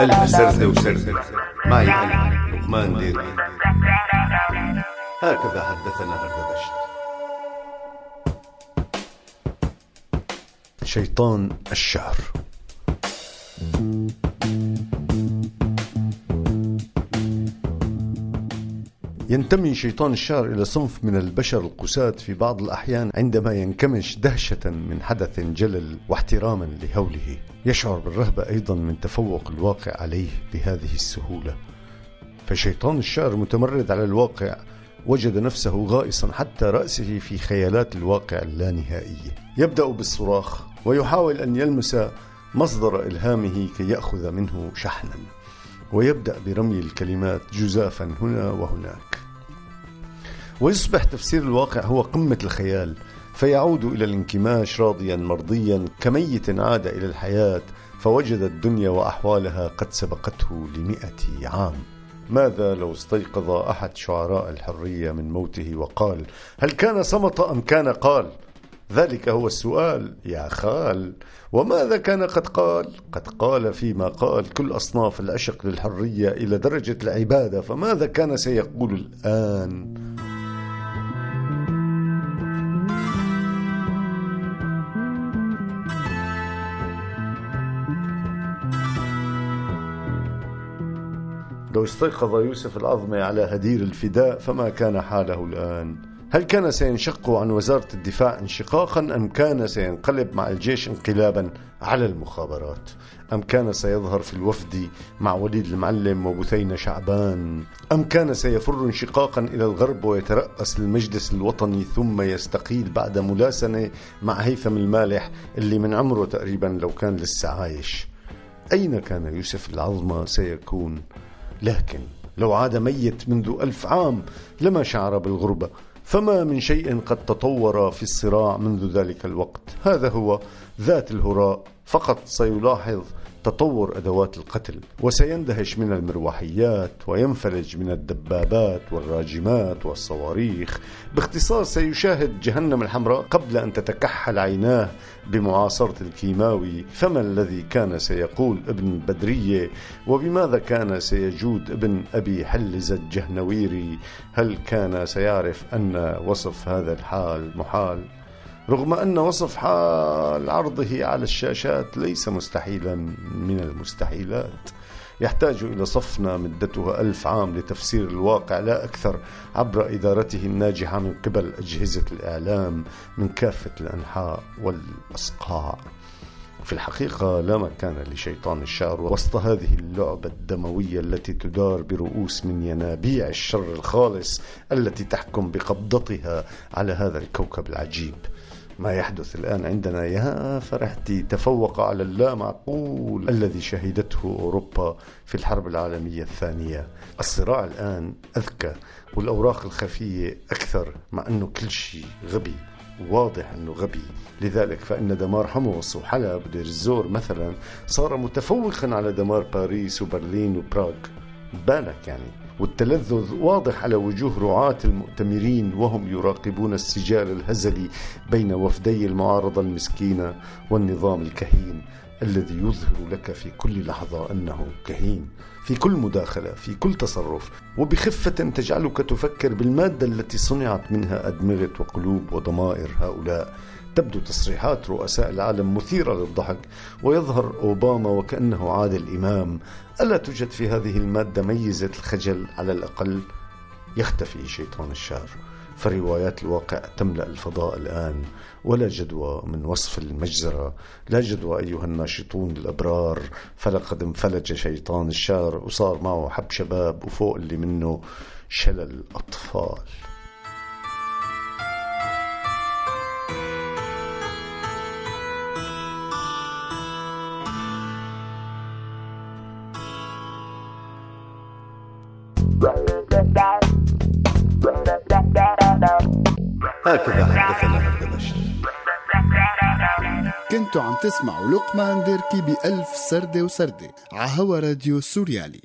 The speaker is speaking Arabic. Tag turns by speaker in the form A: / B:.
A: ألف سردة وسردة معي أنا لقمان ديري هكذا حدثنا هردبشت
B: شيطان الشعر ينتمي شيطان الشعر إلى صنف من البشر القساة في بعض الأحيان عندما ينكمش دهشة من حدث جلل واحتراما لهوله. يشعر بالرهبة أيضا من تفوق الواقع عليه بهذه السهولة. فشيطان الشعر متمرد على الواقع وجد نفسه غائصا حتى رأسه في خيالات الواقع اللانهائية يبدأ بالصراخ ويحاول أن يلمس مصدر إلهامه كي يأخذ منه شحنا. ويبدأ برمي الكلمات جزافا هنا وهناك. ويصبح تفسير الواقع هو قمة الخيال فيعود إلى الانكماش راضيا مرضيا كميت عاد إلى الحياة فوجد الدنيا وأحوالها قد سبقته لمئة عام. ماذا لو استيقظ أحد شعراء الحرية من موته وقال هل كان صمت أم كان قال؟ ذلك هو السؤال يا خال. وماذا كان قد قال؟ قد قال فيما قال كل أصناف العشق للحرية إلى درجة العبادة فماذا كان سيقول الآن؟ لو استيقظ يوسف العظمي على هدير الفداء فما كان حاله الآن. هل كان سينشق عن وزارة الدفاع انشقاقا أم كان سينقلب مع الجيش انقلابا على المخابرات؟ أم كان سيظهر في الوفد مع وليد المعلم وبثينة شعبان؟ أم كان سيفر انشقاقا إلى الغرب ويترأس المجلس الوطني ثم يستقيل بعد ملاسنة مع هيثم المالح اللي من عمره تقريبا لو كان لسه عايش؟ أين كان يوسف العظمى سيكون؟ لكن لو عاد ميت منذ ألف عام لما شعر بالغربة فما من شيء قد تطور في الصراع منذ ذلك الوقت. هذا هو ذات الهراء. فقط سيلاحظ تطور أدوات القتل وسيندهش من المروحيات وينفلج من الدبابات والراجمات والصواريخ. باختصار سيشاهد جهنم الحمراء قبل أن تتكحل عيناه بمعاصرة الكيماوي. فما الذي كان سيقول ابن بدرية؟ وبماذا كان سيجود ابن أبي حلز الجهنويري؟ هل كان سيعرف أن وصف هذا الحال محال؟ رغم أن وصف حال عرضه على الشاشات ليس مستحيلا من المستحيلات. يحتاج إلى صفنة مدتها ألف عام لتفسير الواقع لا أكثر عبر إدارته الناجحة من قبل أجهزة الإعلام من كافة الأنحاء والأصقاع. في الحقيقة لا مكان لشيطان الشعر وسط هذه اللعبة الدموية التي تدار برؤوس من ينابيع الشر الخالص التي تحكم بقبضتها على هذا الكوكب العجيب. ما يحدث الآن عندنا يا فرحتي تفوق على اللا معقول الذي شهدته أوروبا في الحرب العالمية الثانية. الصراع الآن أذكى والأوراق الخفية أكثر مع أنه كل شيء غبي واضح أنه غبي. لذلك فإن دمار حمص وحلب ودير الزور مثلا صار متفوقا على دمار باريس وبرلين وبراغ. بالك يعني. والتلذذ واضح على وجوه رعاة المؤتمرين وهم يراقبون السجال الهزلي بين وفدي المعارضة المسكينة والنظام الكهين. الذي يظهر لك في كل لحظة أنه كهين في كل مداخلة في كل تصرف وبخفة تجعلك تفكر بالمادة التي صنعت منها أدمغة وقلوب وضمائر هؤلاء. تبدو تصريحات رؤساء العالم مثيرة للضحك ويظهر أوباما وكأنه عادل إمام. ألا توجد في هذه المادة ميزة الخجل على الأقل؟ يختفي شيطان الشر فروايات الواقع تملأ الفضاء الآن ولا جدوى من وصف المجزرة. لا جدوى أيها الناشطون الأبرار فلقد انفلج شيطان الشر وصار معه حب شباب وفوق اللي منه شلل أطفال
A: هكذا حدثنا هردبشت
C: كنتوا عم تسمعوا لقمان ديركي بألف سردة وسردة عهوا راديو سوريالي.